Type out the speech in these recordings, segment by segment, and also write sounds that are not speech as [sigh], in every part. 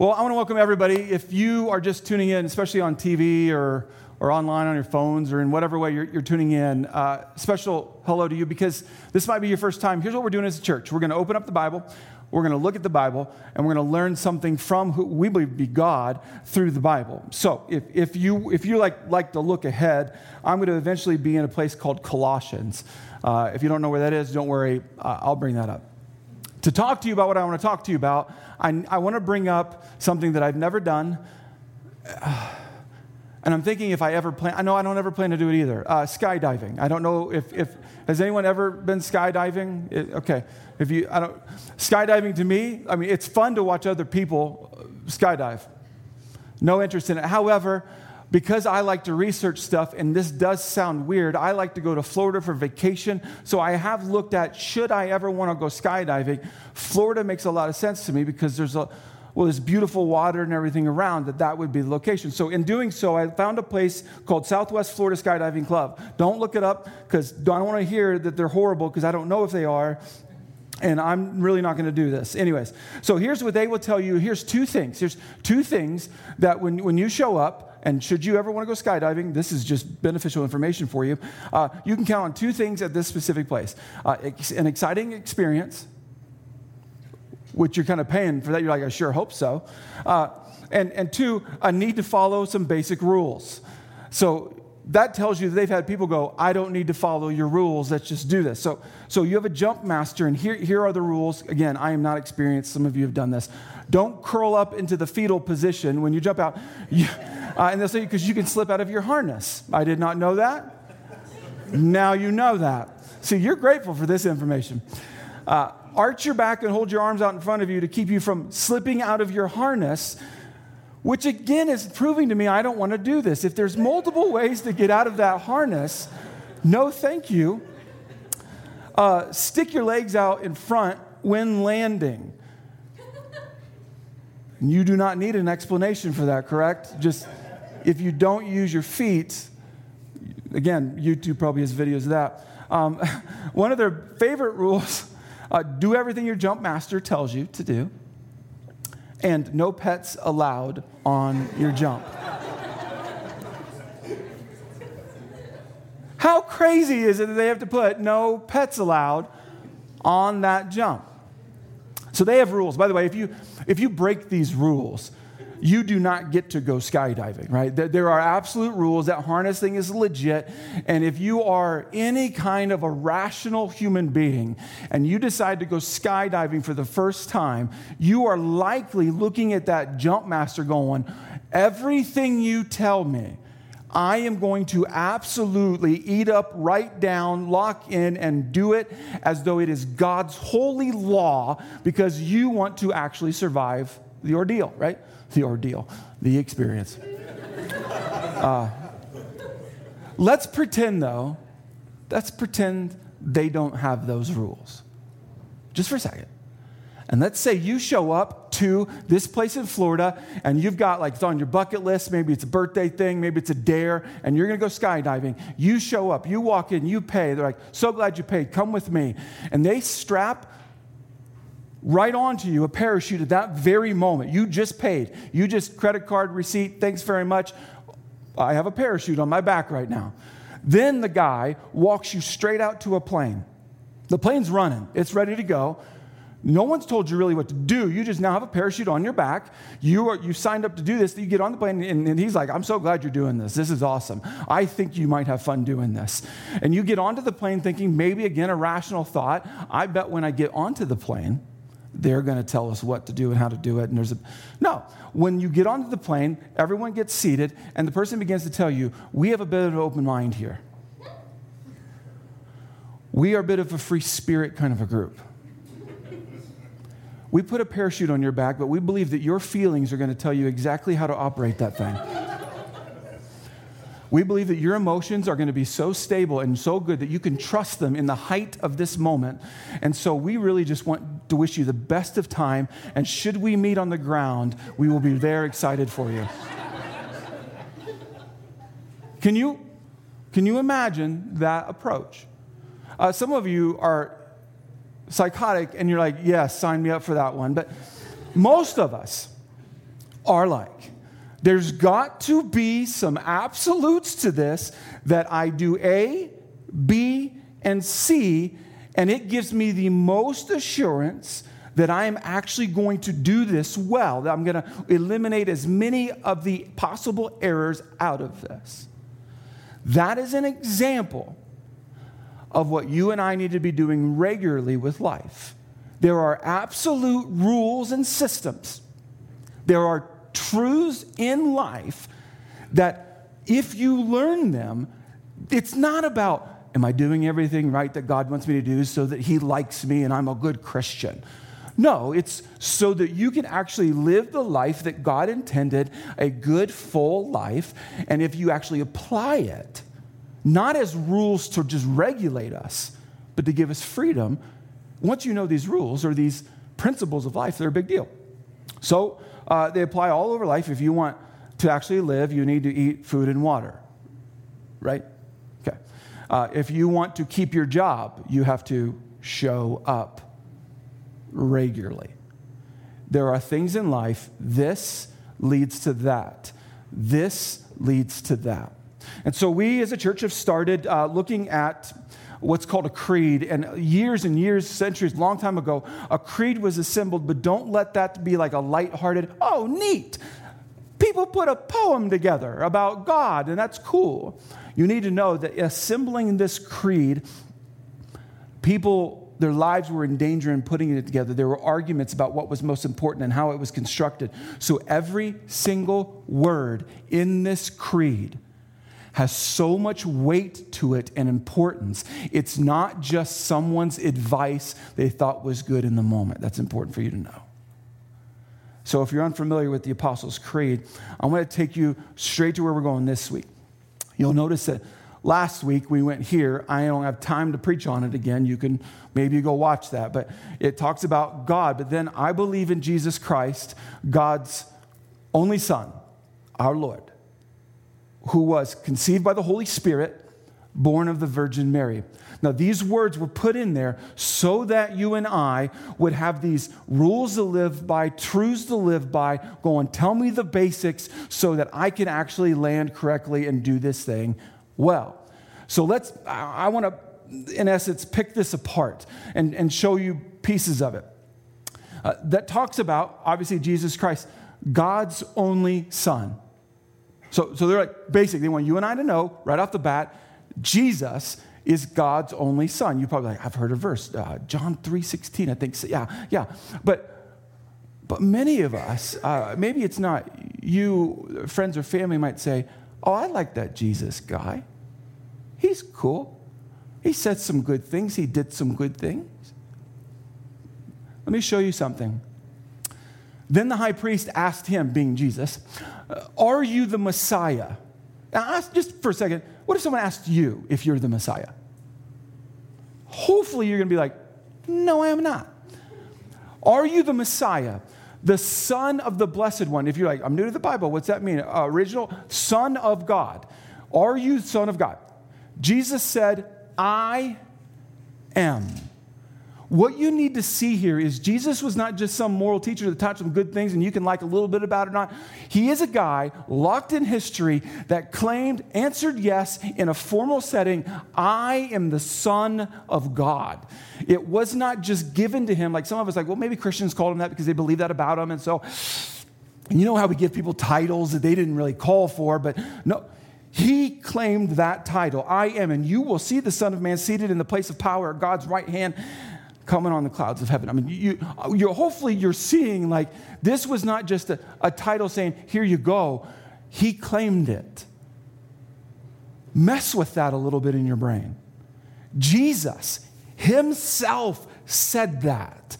Well, I want to welcome everybody. If you are just tuning in, especially on TV or, or online on your phones or in whatever way you're, you're tuning in, uh, special hello to you because this might be your first time. Here's what we're doing as a church we're going to open up the Bible, we're going to look at the Bible, and we're going to learn something from who we believe be God through the Bible. So if, if you, if you like, like to look ahead, I'm going to eventually be in a place called Colossians. Uh, if you don't know where that is, don't worry, uh, I'll bring that up. To talk to you about what I want to talk to you about, I, I want to bring up something that I've never done. [sighs] And I'm thinking if I ever plan, I know I don't ever plan to do it either. Uh, skydiving. I don't know if, if, has anyone ever been skydiving? It, okay. If you, I don't, skydiving to me, I mean, it's fun to watch other people skydive. No interest in it. However, because I like to research stuff, and this does sound weird, I like to go to Florida for vacation. So I have looked at should I ever want to go skydiving. Florida makes a lot of sense to me because there's a well, there's beautiful water and everything around that that would be the location. So in doing so, I found a place called Southwest Florida Skydiving Club. Don't look it up because I don't want to hear that they're horrible because I don't know if they are. And I'm really not going to do this. Anyways, so here's what they will tell you. Here's two things. Here's two things that when, when you show up, and should you ever want to go skydiving, this is just beneficial information for you. Uh, you can count on two things at this specific place uh, an exciting experience, which you're kind of paying for that. You're like, I sure hope so. Uh, and, and two, a need to follow some basic rules. So that tells you that they've had people go, I don't need to follow your rules, let's just do this. So, so you have a jump master, and here, here are the rules. Again, I am not experienced, some of you have done this. Don't curl up into the fetal position when you jump out. You, uh, and they'll say, because you can slip out of your harness. I did not know that. Now you know that. See, you're grateful for this information. Uh, arch your back and hold your arms out in front of you to keep you from slipping out of your harness, which again is proving to me I don't want to do this. If there's multiple ways to get out of that harness, no thank you. Uh, stick your legs out in front when landing. You do not need an explanation for that, correct? Just if you don't use your feet, again, YouTube probably has videos of that. Um, [laughs] one of their favorite rules uh, do everything your jump master tells you to do, and no pets allowed on your jump. How crazy is it that they have to put no pets allowed on that jump? So they have rules. By the way, if you, if you break these rules, you do not get to go skydiving, right? There are absolute rules. That harness thing is legit. And if you are any kind of a rational human being and you decide to go skydiving for the first time, you are likely looking at that jump master going, everything you tell me, I am going to absolutely eat up, write down, lock in, and do it as though it is God's holy law because you want to actually survive the ordeal, right? the ordeal, the experience. Uh, let's pretend, though, let's pretend they don't have those rules. Just for a second. And let's say you show up to this place in Florida and you've got like it's on your bucket list, maybe it's a birthday thing, maybe it's a dare, and you're gonna go skydiving. You show up, you walk in, you pay. They're like, so glad you paid, come with me. And they strap right onto you a parachute at that very moment. You just paid. You just credit card receipt. Thanks very much. I have a parachute on my back right now. Then the guy walks you straight out to a plane. The plane's running, it's ready to go. No one's told you really what to do. You just now have a parachute on your back. You are you signed up to do this. You get on the plane, and, and, he's like, "I'm so glad you're doing this. This is awesome. I think you might have fun doing this." And you get onto the plane, thinking maybe again a rational thought. I bet when I get onto the plane, they're going to tell us what to do and how to do it. And there's a no. When you get onto the plane, everyone gets seated, and the person begins to tell you, "We have a bit of an open mind here. We are a bit of a free spirit kind of a group." We put a parachute on your back, but we believe that your feelings are going to tell you exactly how to operate that thing. We believe that your emotions are going to be so stable and so good that you can trust them in the height of this moment. And so we really just want to wish you the best of time. And should we meet on the ground, we will be there excited for you. can you, can you imagine that approach? Uh, some of you are psychotic and you're like, yes, sign me up for that one. But most of us, are like. There's got to be some absolutes to this that I do A, B, and C, and it gives me the most assurance that I am actually going to do this well, that I'm going to eliminate as many of the possible errors out of this. That is an example of what you and I need to be doing regularly with life. There are absolute rules and systems. There are truths in life that if you learn them, it's not about, am I doing everything right that God wants me to do so that He likes me and I'm a good Christian? No, it's so that you can actually live the life that God intended, a good, full life. And if you actually apply it, not as rules to just regulate us, but to give us freedom, once you know these rules or these principles of life, they're a big deal. So uh, they apply all over life. If you want to actually live, you need to eat food and water, right? Okay. Uh, if you want to keep your job, you have to show up regularly. There are things in life, this leads to that. This leads to that. And so we as a church have started uh, looking at what's called a creed. And years and years, centuries, long time ago, a creed was assembled, but don't let that be like a lighthearted, oh, neat. People put a poem together about God, and that's cool. You need to know that assembling this creed, people, their lives were in danger in putting it together. There were arguments about what was most important and how it was constructed. So every single word in this creed has so much weight to it and importance. It's not just someone's advice they thought was good in the moment. That's important for you to know. So, if you're unfamiliar with the Apostles' Creed, I'm going to take you straight to where we're going this week. You'll notice that last week we went here. I don't have time to preach on it again. You can maybe go watch that. But it talks about God. But then I believe in Jesus Christ, God's only Son, our Lord who was conceived by the Holy Spirit, born of the Virgin Mary. Now, these words were put in there so that you and I would have these rules to live by, truths to live by. Go and tell me the basics so that I can actually land correctly and do this thing well. So, let's, I, want to, in essence, pick this apart and, and show you pieces of it. Uh, that talks about, obviously, Jesus Christ, God's only Son. So, so they're like, basic, they want you and I to know right off the bat, Jesus is God's only son. You probably like, I've heard a verse, uh, John 3.16, I think. So, yeah, yeah. But, but many of us, uh, maybe it's not you, friends or family might say, oh, I like that Jesus guy. He's cool. He said some good things. He did some good things. Let me show you something. Then the high priest asked him, being Jesus, Are you the Messiah? Now, ask, just for a second, what if someone asked you if you're the Messiah? Hopefully, you're going to be like, No, I am not. Are you the Messiah? The Son of the Blessed One. If you're like, I'm new to the Bible, what's that mean? Uh, original Son of God. Are you Son of God? Jesus said, I am. What you need to see here is Jesus was not just some moral teacher that taught some good things and you can like a little bit about it or not. He is a guy locked in history that claimed, answered yes in a formal setting I am the Son of God. It was not just given to him like some of us, like, well, maybe Christians called him that because they believe that about him. And so, and you know how we give people titles that they didn't really call for, but no. He claimed that title, I am, and you will see the Son of Man seated in the place of power at God's right hand coming on the clouds of heaven. I mean, you, you hopefully you're seeing like this was not just a, a title saying, here you go. He claimed it. Mess with that a little bit in your brain. Jesus himself said that.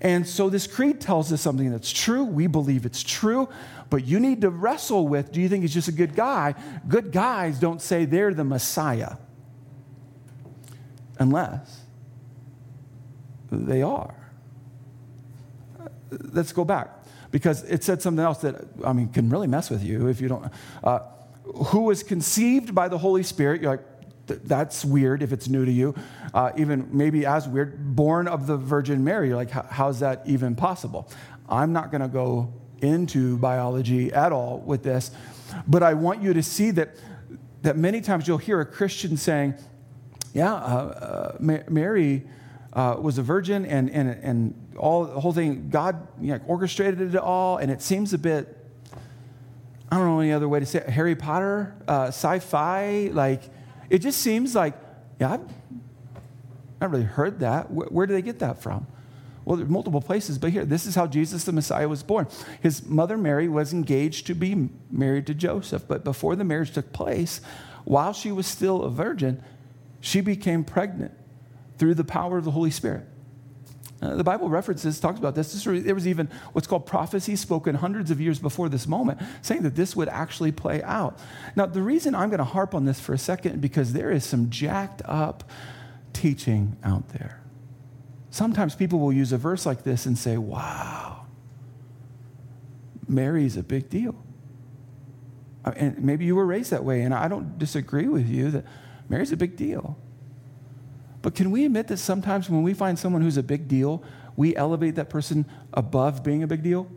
And so this creed tells us something that's true. We believe it's true, but you need to wrestle with do you think he's just a good guy? Good guys don't say they're the Messiah. Unless they are. Let's go back because it said something else that, I mean, can really mess with you if you don't. Uh, who was conceived by the Holy Spirit, you're like, that's weird if it's new to you. Uh, even maybe as weird, born of the Virgin Mary, you're like, how's that even possible? I'm not going to go into biology at all with this, but I want you to see that, that many times you'll hear a Christian saying, Yeah, uh, uh, Mary uh, was a virgin and, and, and all the whole thing, God you know, orchestrated it all, and it seems a bit, I don't know any other way to say it, Harry Potter, uh, sci fi. Like, it just seems like, yeah, I've not really heard that. Where, where do they get that from? Well, there's multiple places, but here, this is how Jesus the Messiah was born. His mother Mary was engaged to be married to Joseph, but before the marriage took place, while she was still a virgin, she became pregnant through the power of the Holy Spirit. Uh, the Bible references, talks about this. this. There was even what's called prophecy spoken hundreds of years before this moment, saying that this would actually play out. Now, the reason I'm going to harp on this for a second, because there is some jacked up teaching out there. Sometimes people will use a verse like this and say, wow, Mary's a big deal. Uh, and maybe you were raised that way, and I don't disagree with you that Mary's a big deal. But can we admit that sometimes when we find someone who's a big deal, we elevate that person above being a big deal?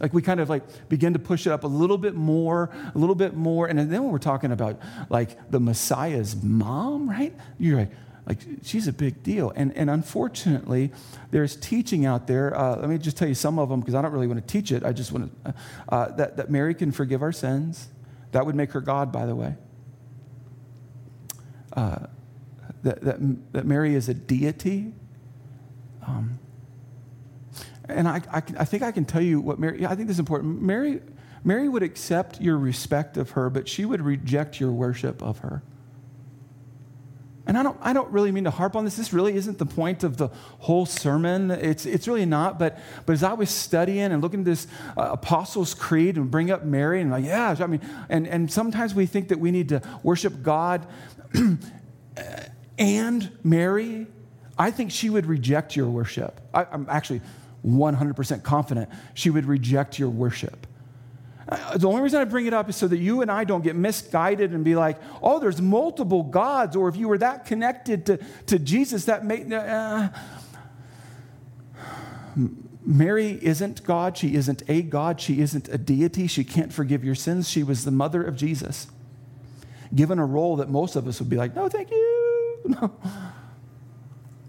Like we kind of like begin to push it up a little bit more, a little bit more. And then when we're talking about like the Messiah's mom, right? You're like, like she's a big deal. And, and unfortunately, there's teaching out there. Uh, let me just tell you some of them because I don't really want to teach it. I just want to, uh, uh, that, that Mary can forgive our sins. That would make her God, by the way. Uh, that, that, that Mary is a deity. Um, and I, I, I, think I can tell you what Mary, I think this is important. Mary, Mary would accept your respect of her, but she would reject your worship of her. And I don't, I don't really mean to harp on this. This really isn't the point of the whole sermon. It's, it's really not. But, but as I was studying and looking at this uh, Apostles' Creed and bring up Mary, and like, yeah, I mean, and, and sometimes we think that we need to worship God [clears throat] and Mary, I think she would reject your worship. I, am actually 100% confident she would reject your worship. Uh, the only reason I bring it up is so that you and I don't get misguided and be like, oh, there's multiple gods, or if you were that connected to, to Jesus, that may. Uh, [sighs] Mary isn't God. She isn't a God. She isn't a deity. She can't forgive your sins. She was the mother of Jesus. Given a role that most of us would be like, no, thank you. [laughs] No.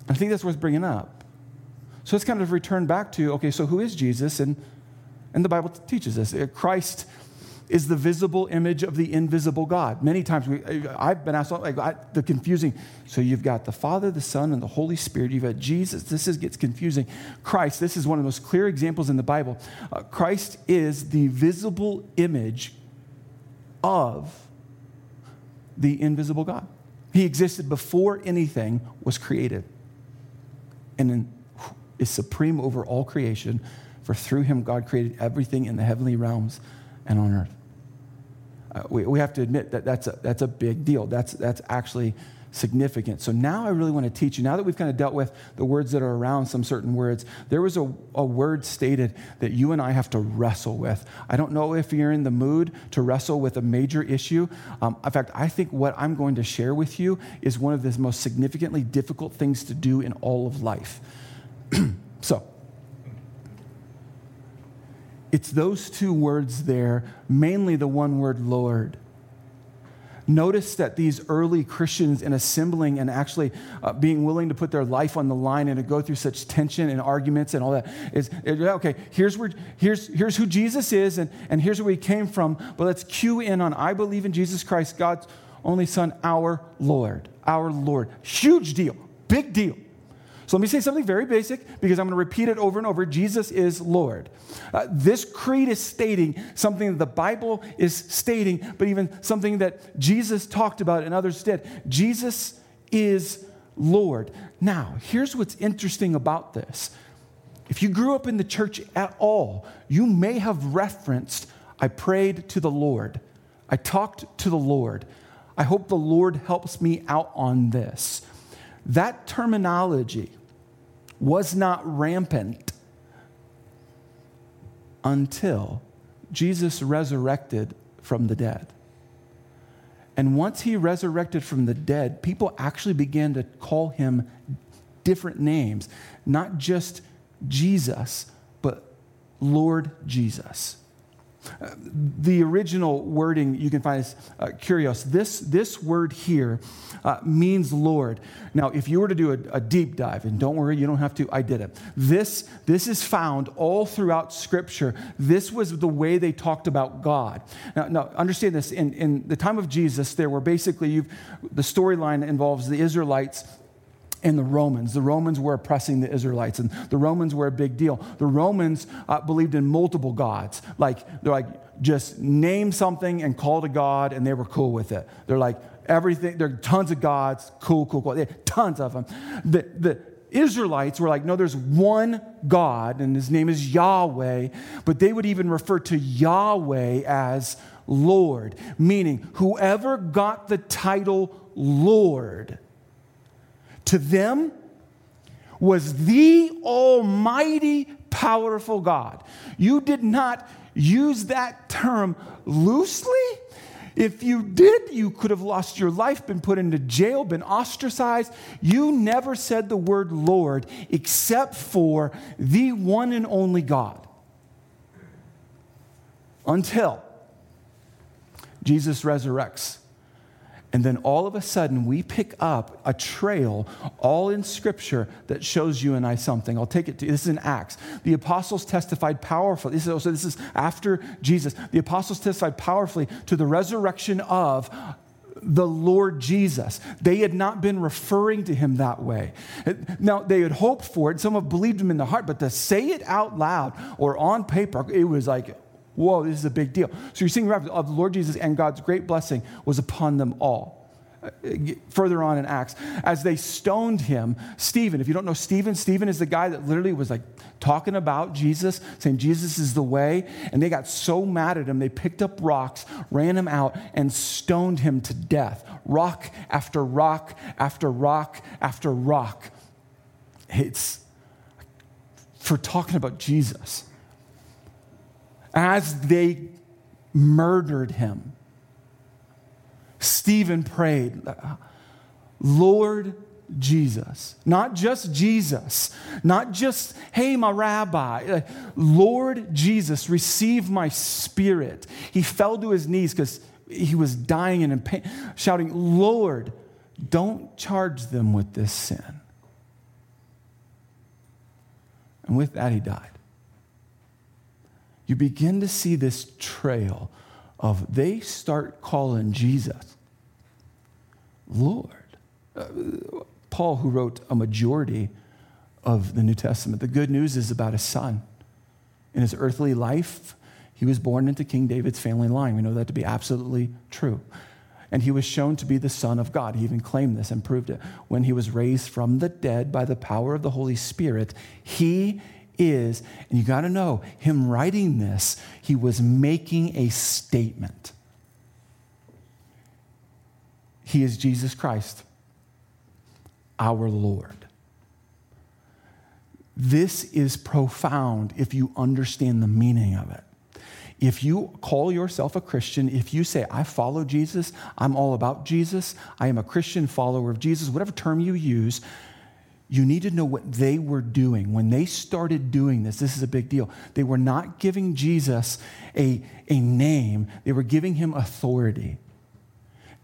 I think that's worth bringing up. So let's kind of return back to okay, so who is Jesus? And, and the Bible teaches us uh, Christ is the visible image of the invisible God. Many times we, I've been asked, like, I, the confusing. So you've got the Father, the Son, and the Holy Spirit. You've got Jesus. This is, gets confusing. Christ, this is one of the most clear examples in the Bible. Uh, Christ is the visible image of the invisible God. He existed before anything was created and is supreme over all creation, for through him God created everything in the heavenly realms and on earth. Uh, we, we have to admit that that's a, that's a big deal. That's, that's actually significant. So now I really want to teach you. Now that we've kind of dealt with the words that are around some certain words, there was a, a word stated that you and I have to wrestle with. I don't know if you're in the mood to wrestle with a major issue. Um, in fact, I think what I'm going to share with you is one of the most significantly difficult things to do in all of life. [clears throat] so, it's those two words there, mainly the one word Lord. Notice that these early Christians, in assembling and actually uh, being willing to put their life on the line and to go through such tension and arguments and all that, is okay, here's, where, here's, here's who Jesus is and, and here's where he came from, but let's cue in on I believe in Jesus Christ, God's only Son, our Lord. Our Lord. Huge deal, big deal. So let me say something very basic because I'm going to repeat it over and over. Jesus is Lord. Uh, this creed is stating something that the Bible is stating, but even something that Jesus talked about and others did. Jesus is Lord. Now, here's what's interesting about this. If you grew up in the church at all, you may have referenced, I prayed to the Lord. I talked to the Lord. I hope the Lord helps me out on this. That terminology was not rampant until Jesus resurrected from the dead. And once he resurrected from the dead, people actually began to call him different names, not just Jesus, but Lord Jesus. The original wording you can find is uh. This, this word here uh, means Lord. Now, if you were to do a, a, deep dive, and don't worry, you don't have to, I did it. This, this is found all throughout Scripture. This was the way they talked about God. Now, now understand this. In, in the time of Jesus, there were basically, the storyline involves the Israelites and the Romans. The Romans were oppressing the Israelites, and the Romans were a big deal. The Romans uh, believed in multiple gods. Like, they're like, just name something and call to God, and they were cool with it. They're like, everything, there are tons of gods, cool, cool, cool. Tons of them. The, the Israelites were like, no, there's one God, and his name is Yahweh, but they would even refer to Yahweh as Lord, meaning whoever got the title Lord to them was the almighty, powerful God. You did not use that term loosely. If you did, you could have lost your life, been put into jail, been ostracized. You never said the word Lord except for the one and only God. Until Jesus resurrects and then all of a sudden, we pick up a trail all in Scripture that shows you and I something. I'll take it to you. this is in Acts. The apostles testified powerfully. This is oh, also this is after Jesus. The apostles testified powerfully to the resurrection of the Lord Jesus. They had not been referring to him that way. Now, they had hoped for it. Some have believed him in the heart, but to say it out loud or on paper, it was like, Whoa, this is a big deal. So you're seeing reference of the Lord Jesus and God's great blessing was upon them all. Further on in Acts, as they stoned him, Stephen, if you don't know Stephen, Stephen is the guy that literally was like talking about Jesus, saying Jesus is the way. And they got so mad at him, they picked up rocks, ran him out, and stoned him to death. Rock after rock after rock after rock. It's for talking about Jesus as they murdered him, Stephen prayed, Lord Jesus, not just Jesus, not just, hey, my rabbi, Lord Jesus, receive my spirit. He fell to his knees because he was dying and in pain, shouting, Lord, don't charge them with this sin. And with that, he died you begin to see this trail of they start calling Jesus Lord. Uh, Paul, who wrote a majority of the New Testament, the good news is about a son. In his earthly life, he was born into King David's family line. We know that to be absolutely true. And he was shown to be the Son of God. He even claimed this and proved it. When he was raised from the dead by the power of the Holy Spirit, he is, and you got to know, him writing this, he was making a statement. He is Jesus Christ, our Lord. This is profound if you understand the meaning of it. If you call yourself a Christian, if you say, I follow Jesus, I'm all about Jesus, I am a Christian follower of Jesus, whatever term you use, you need to know what they were doing. When they started doing this, this is a big deal. They were not giving Jesus a, a name, they were giving him authority.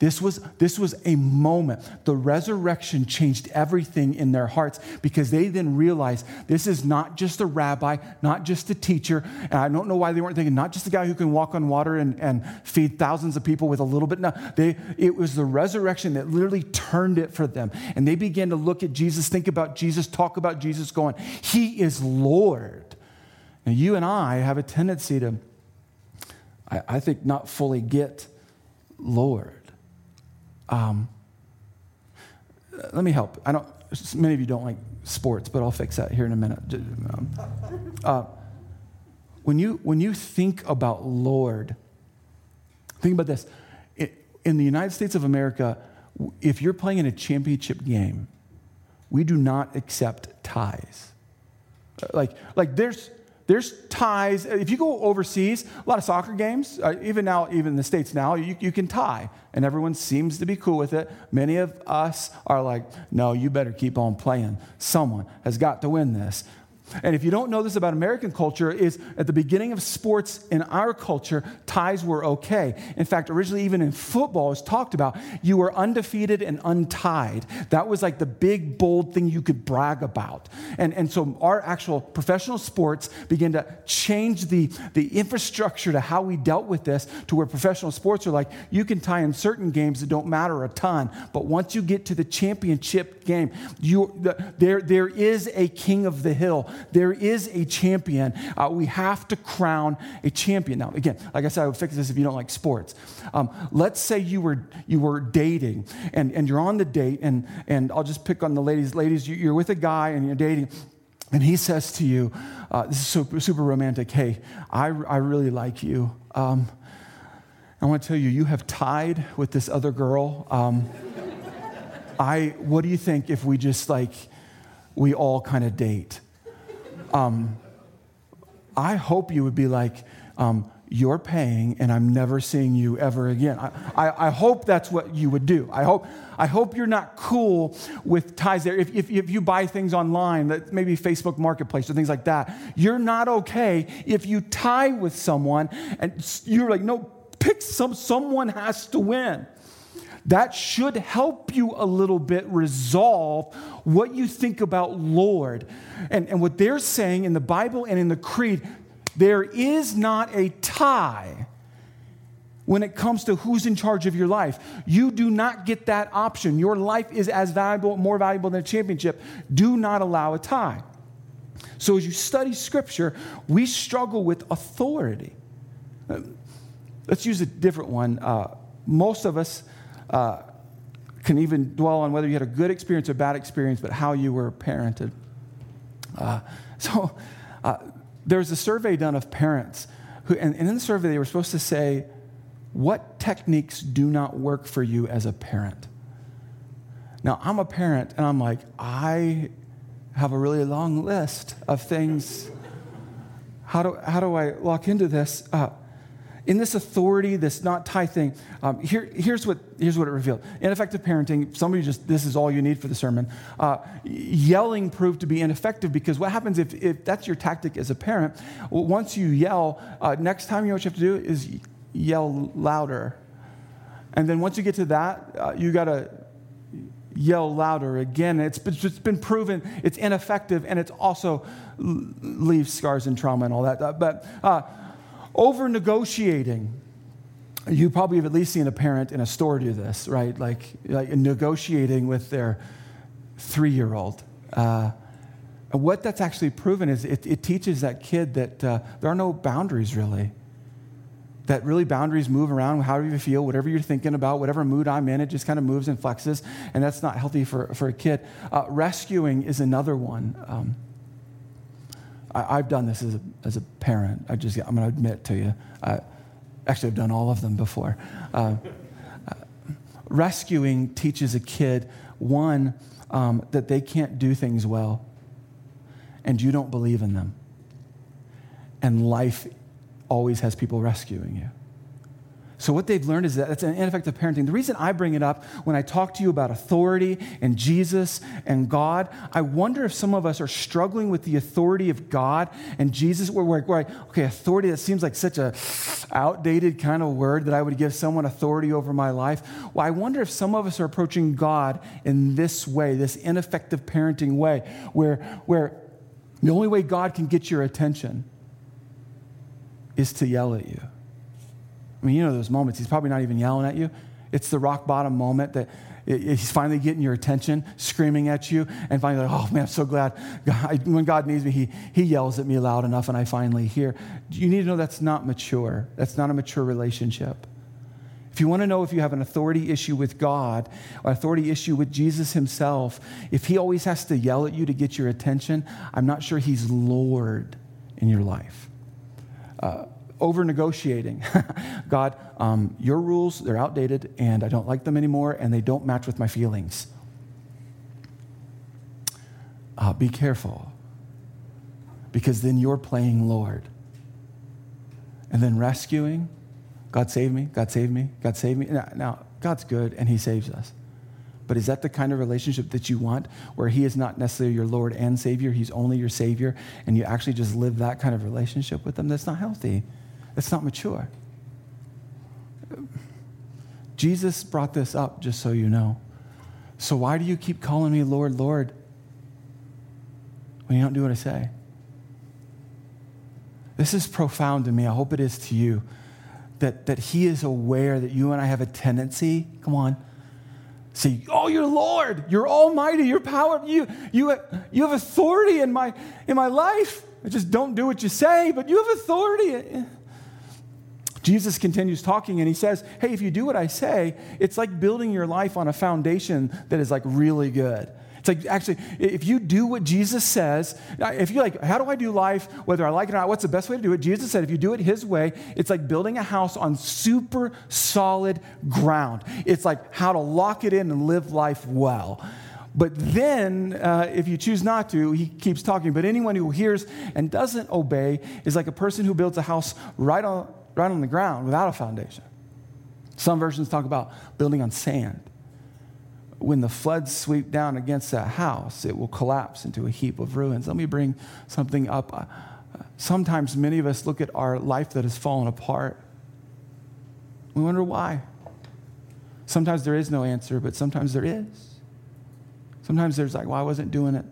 This was, this was a moment. The resurrection changed everything in their hearts because they then realized this is not just a rabbi, not just a teacher. And I don't know why they weren't thinking, not just a guy who can walk on water and, and feed thousands of people with a little bit. No, they, it was the resurrection that literally turned it for them. And they began to look at Jesus, think about Jesus, talk about Jesus, going, He is Lord. Now, you and I have a tendency to, I, I think, not fully get Lord. Um, let me help. I don't. Many of you don't like sports, but I'll fix that here in a minute. Um, uh, when you when you think about Lord, think about this. in the United States of America, if you're playing in a championship game, we do not accept ties. Like like there's there's ties. If you go overseas, a lot of soccer games, uh, even now, even in the States now, you, you can tie, and everyone seems to be cool with it. Many of us are like, no, you better keep on playing. Someone has got to win this. And if you don't know this about American culture, is at the beginning of sports in our culture, ties were okay. In fact, originally even in football, was talked about, you were undefeated and untied. That was like the big, bold thing you could brag about. And, and so our actual professional sports began to change the, the infrastructure to how we dealt with this to where professional sports are like, you can tie in certain games that don't matter a ton, but once you get to the championship game, you, the, there, there is a king of the hill there is a champion. Uh, we have to crown a champion. Now, again, like I said, I would fix this if you don't like sports. Um, let's say you were, you were dating and, and you're on the date, and, and I'll just pick on the ladies. Ladies, you're with a guy and you're dating, and he says to you, uh, This is super, super romantic. Hey, I, I really like you. Um, I want to tell you, you have tied with this other girl. Um, I, what do you think if we just like, we all kind of date? Um, I hope you would be like, um, you're paying and I'm never seeing you ever again. I, I, I, hope that's what you would do. I hope, I hope you're not cool with ties there. If, if, if you buy things online, that maybe Facebook Marketplace or things like that, you're not okay if you tie with someone and you're like, no, pick some, someone has to win that should help you a little bit resolve what you think about Lord. And, and what they're saying in the Bible and in the Creed, there is not a tie when it comes to who's in charge of your life. You do not get that option. Your life is as valuable, more valuable than a championship. Do not allow a tie. So, as you study scripture, we struggle with authority. Let's use a different one. Uh, most of us uh, can even dwell on whether you had a good experience or bad experience, but how you were parented. Uh, [laughs] so uh, there was a survey done of parents, who, and, and in the survey, they were supposed to say, What techniques do not work for you as a parent? Now, I'm a parent, and I'm like, I have a really long list of things. How do, how do I lock into this? Uh, in this authority, this not tie thing, um, here, here's, what, here's what it revealed. Ineffective parenting, somebody just, this is all you need for the sermon. Uh, yelling proved to be ineffective because what happens if, if that's your tactic as a parent, once you yell, uh, next time you know what you have to do is yell louder. And then once you get to that, uh, you got to yell louder again. It's it's been proven it's ineffective and it's also leaves scars and trauma and all that. But uh, over negotiating. You probably have at least seen a parent in a store do this, right? Like, like negotiating with their three year old. Uh, what that's actually proven is it, it teaches that kid that uh, there are no boundaries really. That really boundaries move around however you feel, whatever you're thinking about, whatever mood I'm in, it just kind of moves and flexes, and that's not healthy for, for a kid. Uh, rescuing is another one. Um, I, have done this as a, as a parent. I just, I'm going to admit to you. I, actually, I've done all of them before. Uh, uh, rescuing teaches a kid, one, um, that they can't do things well, and you don't believe in them. And life always has people rescuing you. So, what they've learned is that it's an ineffective parenting. The reason I bring it up when I talk to you about authority and Jesus and God, I wonder if some of us are struggling with the authority of God and Jesus. Where, where, where okay, authority, that seems like such a outdated kind of word that I would give someone authority over my life. Well, I wonder if some of us are approaching God in this way, this ineffective parenting way, where, where the only way God can get your attention is to yell at you. I mean, you know those moments. He's probably not even yelling at you. It's the rock bottom moment that he's finally getting your attention, screaming at you, and finally, like, oh man, I'm so glad. God, when God needs me, he, he yells at me loud enough, and I finally hear. You need to know that's not mature. That's not a mature relationship. If you want to know if you have an authority issue with God, or authority issue with Jesus himself, if he always has to yell at you to get your attention, I'm not sure he's Lord in your life. Uh, over negotiating. [laughs] God, um, your rules, they're outdated and I don't like them anymore and they don't match with my feelings. Uh, be careful because then you're playing Lord. And then rescuing, God save me, God save me, God save me. Now, now God's good and He saves us. But is that the kind of relationship that you want where He is not necessarily your Lord and Savior? He's only your Savior, and you actually just live that kind of relationship with Him? That's not healthy. That's not mature. Jesus brought this up, just so you know. So why do you keep calling me Lord, Lord when you don't do what I say? This is profound to me. I hope it is to you. That, that he is aware that you and I have a tendency, come on, say, Oh, you're Lord, you're almighty, you're power, you, you, you have authority in my, in my life. I just don't do what you say, but you have authority. Jesus continues talking and he says, Hey, if you do what I say, it's like building your life on a foundation that is like really good. It's like actually, if you do what Jesus says, if you're like, how do I do life, whether I like it or not, what's the best way to do it? Jesus said, if you do it his way, it's like building a house on super solid ground. It's like how to lock it in and live life well. But then, uh, if you choose not to, he keeps talking. But anyone who hears and doesn't obey is like a person who builds a house right on, right on the ground without a foundation. Some versions talk about building on sand when the floods sweep down against that house, it will collapse into a heap of ruins. Let me bring something up. Uh, sometimes many of us look at our life that has fallen apart. We wonder why. Sometimes there is no answer, but sometimes there is. Sometimes there's like, well, I wasn't doing it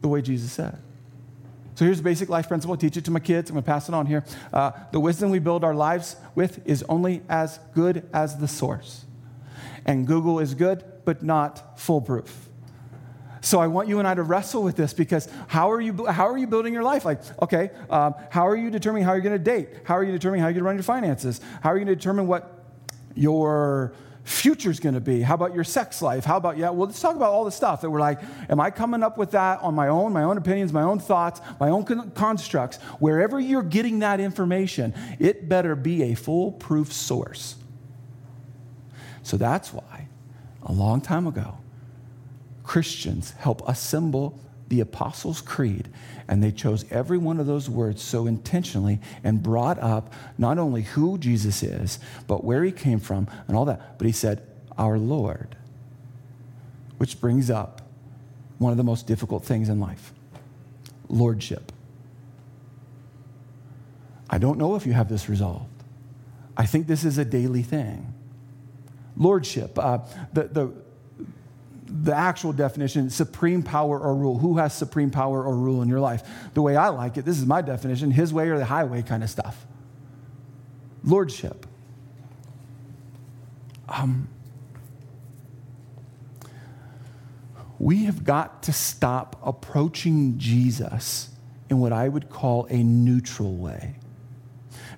the way Jesus said. So here's a basic life principle. I teach it to my kids. I'm going to pass it on here. Uh, the wisdom we build our lives with is only as good as the source. And Google is good, but not foolproof. So I want you and I to wrestle with this because how are you, how are you building your life? Like, okay, um, how are you determining how you're going to date? How are you determining how you're going to run your finances? How are you going to determine what your future is going to be? How about your sex life? How about, yeah, well, let's talk about all the stuff that we're like, am I coming up with that on my own, my own opinions, my own thoughts, my own con- constructs? Wherever you're getting that information, it better be a foolproof source. So that's why, a long time ago, Christians help assemble the Apostles' Creed, and they chose every one of those words so intentionally and brought up not only who Jesus is, but where he came from and all that. But he said, Our Lord, which brings up one of the most difficult things in life lordship. I don't know if you have this resolved. I think this is a daily thing lordship. Uh, the, the, the actual definition supreme power or rule. Who has supreme power or rule in your life? The way I like it, this is my definition his way or the highway kind of stuff. Lordship. Um, we have got to stop approaching Jesus in what I would call a neutral way.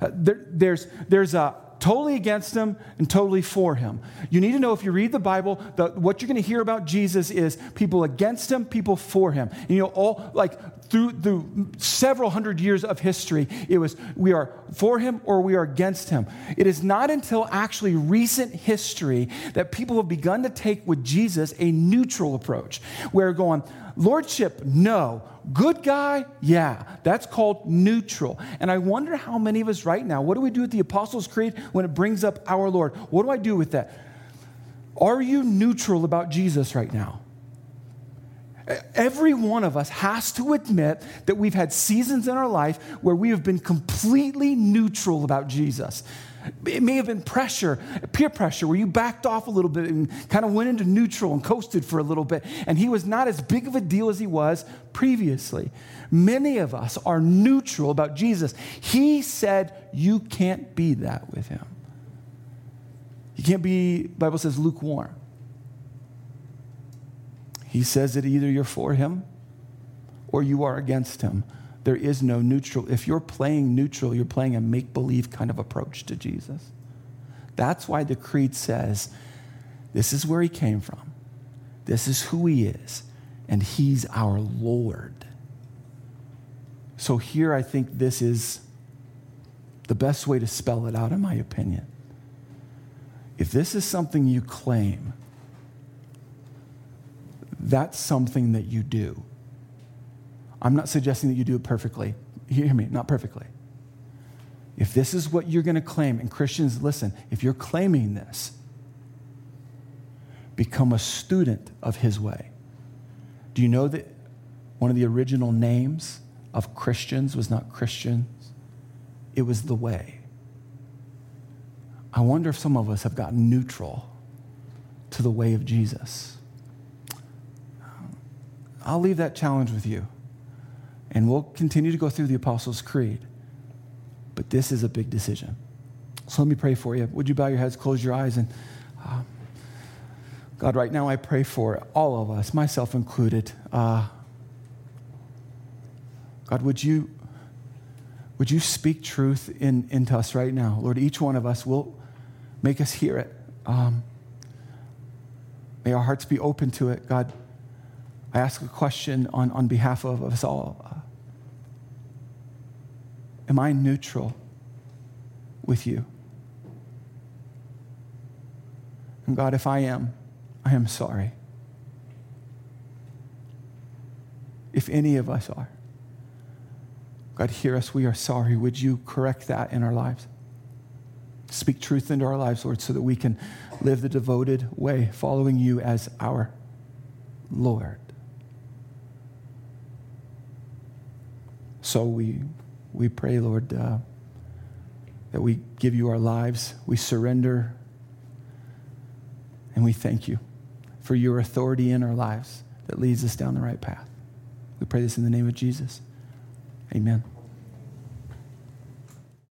Uh, there, there's, there's a totally against him and totally for him. You need to know if you read the Bible, the, what you're going to hear about Jesus is people against him, people for him. And you know, all like through, through several hundred years of history, it was we are for him or we are against him. It is not until actually recent history that people have begun to take with Jesus a neutral approach, where going, Lordship, no. Good guy, yeah. That's called neutral. And I wonder how many of us right now, what do we do with the Apostles' Creed when it brings up our Lord? What do I do with that? Are you neutral about Jesus right now? Every one of us has to admit that we've had seasons in our life where we have been completely neutral about Jesus. It may have been pressure, peer pressure, where you backed off a little bit and kind of went into neutral and coasted for a little bit. And he was not as big of a deal as he was previously. Many of us are neutral about Jesus. He said, You can't be that with him. You can't be, Bible says, lukewarm. He says that either you're for him or you are against him. There is no neutral. If you're playing neutral, you're playing a make believe kind of approach to Jesus. That's why the creed says this is where he came from, this is who he is, and he's our Lord. So here I think this is the best way to spell it out, in my opinion. If this is something you claim, that's something that you do. I'm not suggesting that you do it perfectly. Hear me, not perfectly. If this is what you're going to claim, and Christians, listen, if you're claiming this, become a student of his way. Do you know that one of the original names of Christians was not Christians? It was the way. I wonder if some of us have gotten neutral to the way of Jesus. I'll leave that challenge with you. And we'll continue to go through the Apostles' Creed. But this is a big decision. So let me pray for you. Would you bow your heads, close your eyes, and uh, God, right now I pray for all of us, myself included. Uh, God, would you, would you speak truth in, into us right now? Lord, each one of us will make us hear it. Um, may our hearts be open to it. God, I ask a question on, on behalf of us all. Am I neutral with you? And God, if I am, I am sorry. If any of us are, God, hear us. We are sorry. Would you correct that in our lives? Speak truth into our lives, Lord, so that we can live the devoted way, following you as our Lord. So we, we pray, Lord, uh, that we give you our lives, we surrender and we thank you for your authority in our lives that leads us down the right path. We pray this in the name of Jesus. Amen.